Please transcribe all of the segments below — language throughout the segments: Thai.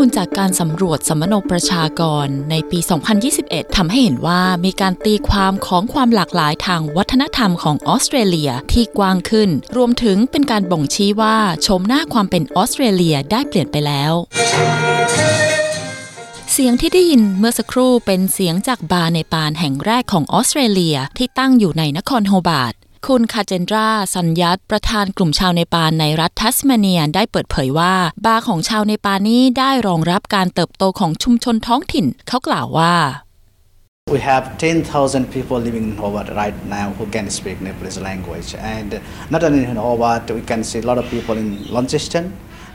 มูลจากการสำรวจสมโนประชากรในปี 2021 ทำให้เห็นว่ามีการตีความของความหลากหลายทางวัฒนธรรมของออสเตรเลียที่กว้างขึ้น รวมถึงเป็นการบ่งชี้ว่าโฉมหน้าความเป็นออสเตรเลียได้เปลี่ยนไปแล้วเสียงที่ได้ยินเมื่อสักครู่เป็นเสียงจากบาร์เนปาลแห่งแรกของออสเตรเลียที่ตั้งอยู่ในนครโฮบาร์ต คุณคาเจนดราสัญญัตประธานกลุ่มชาวเนปาลในรัฐทัสมาเนียได้เปิดเผยว่าบาร์ของชาวเนปาลนี้ได้รองรับการเติบโตของชุมชนท้องถิ่น เขากล่าวว่า We have 10,000 people living in Hobart right now who can speak Nepalese language. And not only in Hobart, we can see a lot of people in Launceston.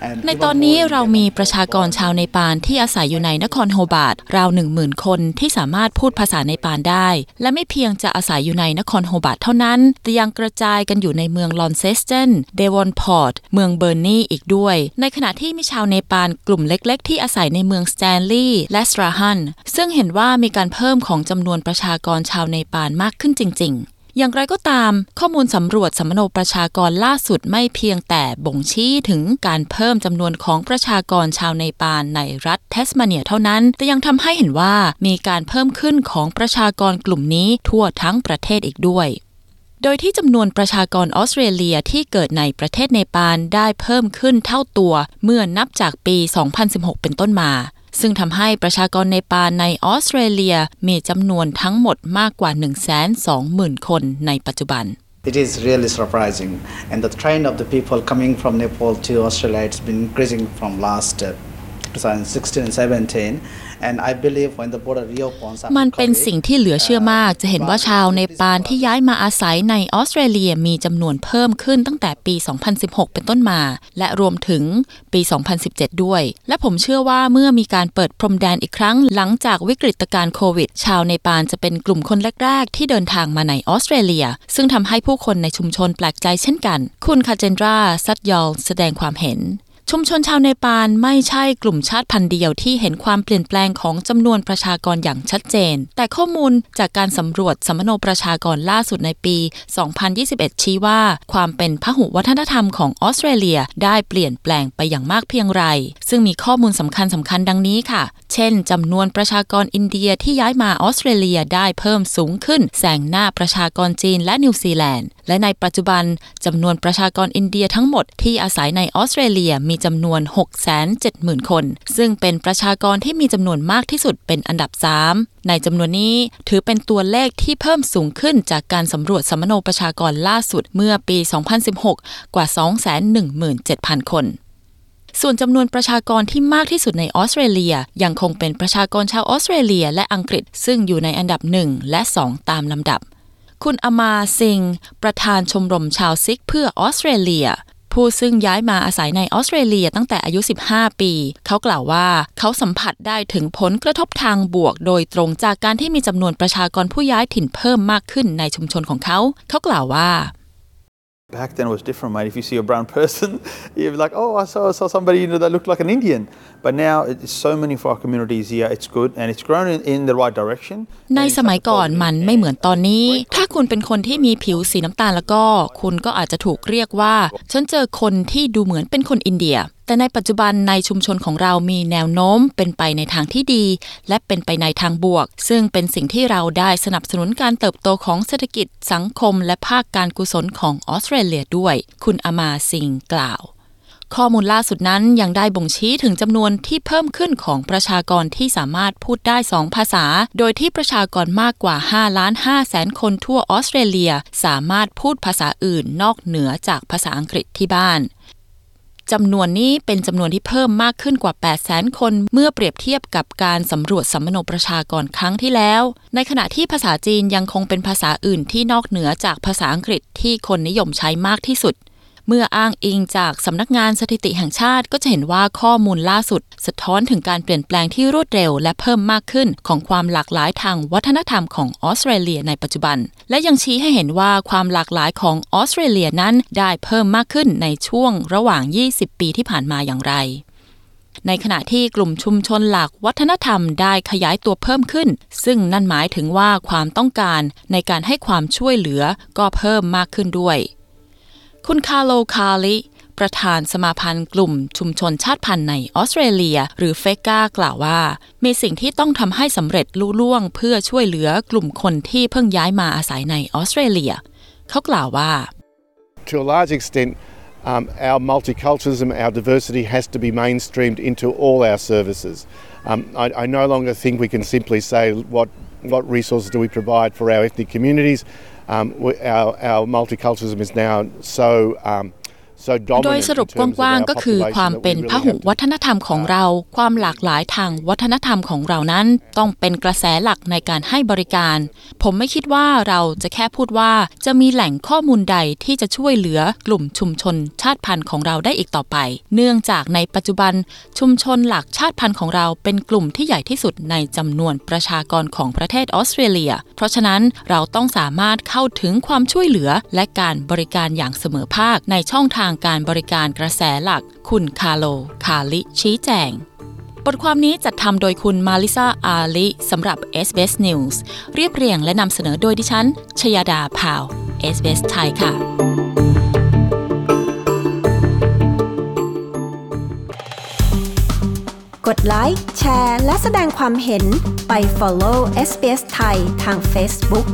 And ใน even ตอนนี้ more in เรามี Devon. ประชากรชาวเนปาลที่อาศัยอยู่ในนครโฮบาร์ดราวหนึ่งหมื่นคนที่สามารถพูดภาษาเนปาลได้ และไม่เพียงจะอาศัยอยู่ในนครโฮบาร์ดเท่านั้น แต่ยังกระจายกันอยู่ในเมืองลอนเซสตันเดวอนพอร์ตเมืองเบอร์นีอีกด้วย ในขณะที่มีชาวเนปาลกลุ่มเล็ก ๆ ที่อาศัยในเมืองสแตนลีย์และสตราฮันซึ่งเห็นว่ามีการเพิ่มของจำนวนประชากรชาวเนปาลมากขึ้นจริง ๆ อย่างไรก็ตาม ข้อมูลสำรวจสำมโนประชากรล่าสุดไม่เพียงแต่บ่งชี้ถึงการเพิ่มจำนวนของประชากรชาวเนปาลในรัฐเทสมาเนียเท่านั้น แต่ยังทำให้เห็นว่ามีการเพิ่มขึ้นของประชากรกลุ่มนี้ทั่วทั้งประเทศอีกด้วยโดยที่จำนวนประชากรออสเตรเลียที่เกิดในประเทศเนปาลได้เพิ่มขึ้นเท่าตัวเมื่อนับจากปี 2016 เป็นต้นมา ซึ่งทำให้ประชากรในปาลในออสเตรเลียมีจำนวนทั้งหมดมากกว่า 120,000 คนในปัจจุบัน It is really surprising. And the trend of the people coming from Nepal to Australia has been increasing from last 2016 and 17. And I believe when the border reopens, after มันเป็น COVID, สิ่งที่เหลือเชื่อมาก จะเห็นว่าชาวเนปาลที่ย้ายมาอาศัยในออสเตรเลียมีจำนวนเพิ่มขึ้นตั้งแต่ปี 2016 เป็นต้นมา และรวมถึงปี 2017 ด้วย และผมเชื่อว่าเมื่อมีการเปิดพรมแดนอีกครั้งหลังจากวิกฤตการณ์โควิด ชาวเนปาลจะเป็นกลุ่มคนแรก ๆ ที่เดินทางมาในออสเตรเลีย ซึ่งทำให้ผู้คนในชุมชนแปลกใจเช่นกัน คุณคาเจนดราซัตยอลแสดงความเห็น ชุมชนชาวเนปาลไม่ใช่กลุ่มชาติพันธุ์เดียวที่เห็นความเปลี่ยนแปลงของจำนวนประชากรอย่างชัดเจน แต่ข้อมูลจากการสำรวจสมโนประชากรล่าสุดในปี 2021 ชี้ว่า ความเป็นพหุวัฒนธรรมของออสเตรเลียได้เปลี่ยนแปลงไปอย่างมากเพียงไรซึ่งมีข้อมูลสำคัญสำคัญดังนี้ค่ะ เช่นจำนวนประชากรอินเดียที่ย้ายมาออสเตรเลียได้เพิ่มสูงขึ้น แซงหน้าประชากรจีนและนิวซีแลนด์ และในปัจจุบันจำนวนประชากรอินเดียทั้งหมดที่อาศัยในออสเตรเลียมีจำนวน 670,000 คน ซึ่งเป็นประชากรที่มีจำนวนมากที่สุดเป็นอันดับ 3 ในจำนวนนี้ถือเป็นตัวเลขที่เพิ่มสูงขึ้นจากการสำรวจสมโนประชากรล่าสุดเมื่อปี 2016 กว่า 217,000 คน ส่วนจำนวนประชากรที่มากที่สุดในออสเตรเลีย ยังคงเป็นประชากรชาวออสเตรเลียและอังกฤษ ซึ่งอยู่ในอันดับ 1 และ 2 ตามลำดับ คุณอมาซิง ประธานชมรมชาวซิกเพื่อออสเตรเลีย ผู้ซึ่งย้ายมาอาศัยในออสเตรเลียตั้งแต่อายุ 15 ปี เขากล่าวว่าเขาสัมผัสได้ถึงผลกระทบทางบวก โดยตรงจากการที่มีจำนวนประชากรผู้ย้ายถิ่นเพิ่มมากขึ้นในชุมชนของเขา เขากล่าวว่า Back then it was different, mate. If you see a brown person, you'd be like, oh, I saw, I saw somebody you know, that looked like an Indian. But now it's so many for our communities here. It's good and it's grown in, in the right direction. ใน And it's สมัย like a ก่อน positive มัน and ไม่เหมือนตอนนี้ ถ้าคุณเป็นคนที่มีผิวสีน้ำตาลแล้วก็ คุณก็อาจจะถูกเรียกว่า ฉันเจอคนที่ดูเหมือนเป็นคนอินเดีย แต่ในปัจจุบันในชุมชนของเรามีแนวโน้มเป็นไปในทางที่ดี และเป็นไปในทางบวก ซึ่งเป็นสิ่งที่เราได้สนับสนุนการเติบโตของเศรษฐกิจสังคม และภาคการกุศลของออสเตรเลียด้วย คุณอามาซิงกล่าวข้อมูลล่าสุดนั้นยังได้บ่งชี้ถึงจำนวนที่เพิ่มขึ้นของประชากรที่สามารถพูดได้ 2 ภาษา โดยที่ประชากรมากกว่า 5 ล้าน5แสนคนทั่วออสเตรเลีย สามารถพูดภาษาอื่นนอกเหนือจากภาษาอังกฤษที่บ้าน จำนวนนี้เป็นจำนวนที่เพิ่มมากขึ้นกว่า 8 0 0 0 0 0 คน เมื่อเปรียบเทียบกับการสำรวจสัมมโนประชากรครั้งที่แล้ว ในขณะที่ภาษาจีนยังคงเป็นภาษาอื่นที่นอกเหนือจากภาษาอังกฤษที่คนนิยมใช้มากที่สุด เมื่ออ้างอิงจากสำนักงานสถิติแห่งชาติ ก็จะเห็นว่าข้อมูลล่าสุด สะท้อนถึงการเปลี่ยนแปลงที่รวดเร็ว และเพิ่มมากขึ้นของความหลากหลายทางวัฒนธรรมของออสเตรเลียในปัจจุบัน และยังชี้ให้เห็นว่าความหลากหลายของออสเตรเลียนั้นได้เพิ่มมากขึ้นในช่วงระหว่าง 20 ปีที่ผ่านมาอย่างไรในขณะที่กลุ่มชุมชนหลักวัฒนธรรมได้ขยายตัวเพิ่มขึ้น ซึ่งนั่นหมายถึงว่าความต้องการในการให้ความช่วยเหลือก็เพิ่มมากขึ้นด้วย คุณคาโลคาลิประธานสมาพันธ์กลุ่มชุมชนชาติพันธุ์ในออสเตรเลีย หรือเฟกากล่าวว่า มีสิ่งที่ต้องทำให้สำเร็จลุล่วง เพื่อช่วยเหลือกลุ่มคนที่เพิ่งย้ายมาอาศัยในออสเตรเลีย เขากล่าวว่า to a large extent, um, our multiculturalism, our diversity has to be mainstreamed into all our services. Um, I, I no longer think we can simply say what, what resources do we provide for our ethnic communities. Um, we, our, our multiculturalism is now so. Um, so โดย dominant สรุป in ก terms of ว้าง our ๆก็คือ population ความ that we เป็น really พหุ have to วัฒนธรรมของเรา ความหลากหลายทางวัฒนธรรมของเรานั้นต้องเป็นกระแสหลักในการให้บริการ ผมไม่คิดว่าเราจะแค่พูดว่าจะมีแหล่งข้อมูลใดที่จะช่วยเหลือกลุ่มชุมชนชาติพันธุ์ของเราได้อีกต่อไป เนื่องจากในปัจจุบันชุมชนหลักชาติพันธุ์ของเราเป็นกลุ่มที่ใหญ่ที่สุดในจำนวนประชากรของประเทศออสเตรเลีย เพราะฉะนั้นเราต้องสามารถเข้าถึงความช่วยเหลือและการบริการอย่างเสมอภาคในช่องทางางการบริการกระแสหลัก คุณคาโล คาลิ ชี้แจง บทความนี้จัดทำโดยคุณมาลิซาอาลิสำหรับ SBS News เรียบเรียงและนำเสนอโดยดิฉัน ชยาดาพาว SBS ไทยค่ะกดไลค์ แชร์ และแสดงความเห็นไป follow SBS ไทยทาง Facebook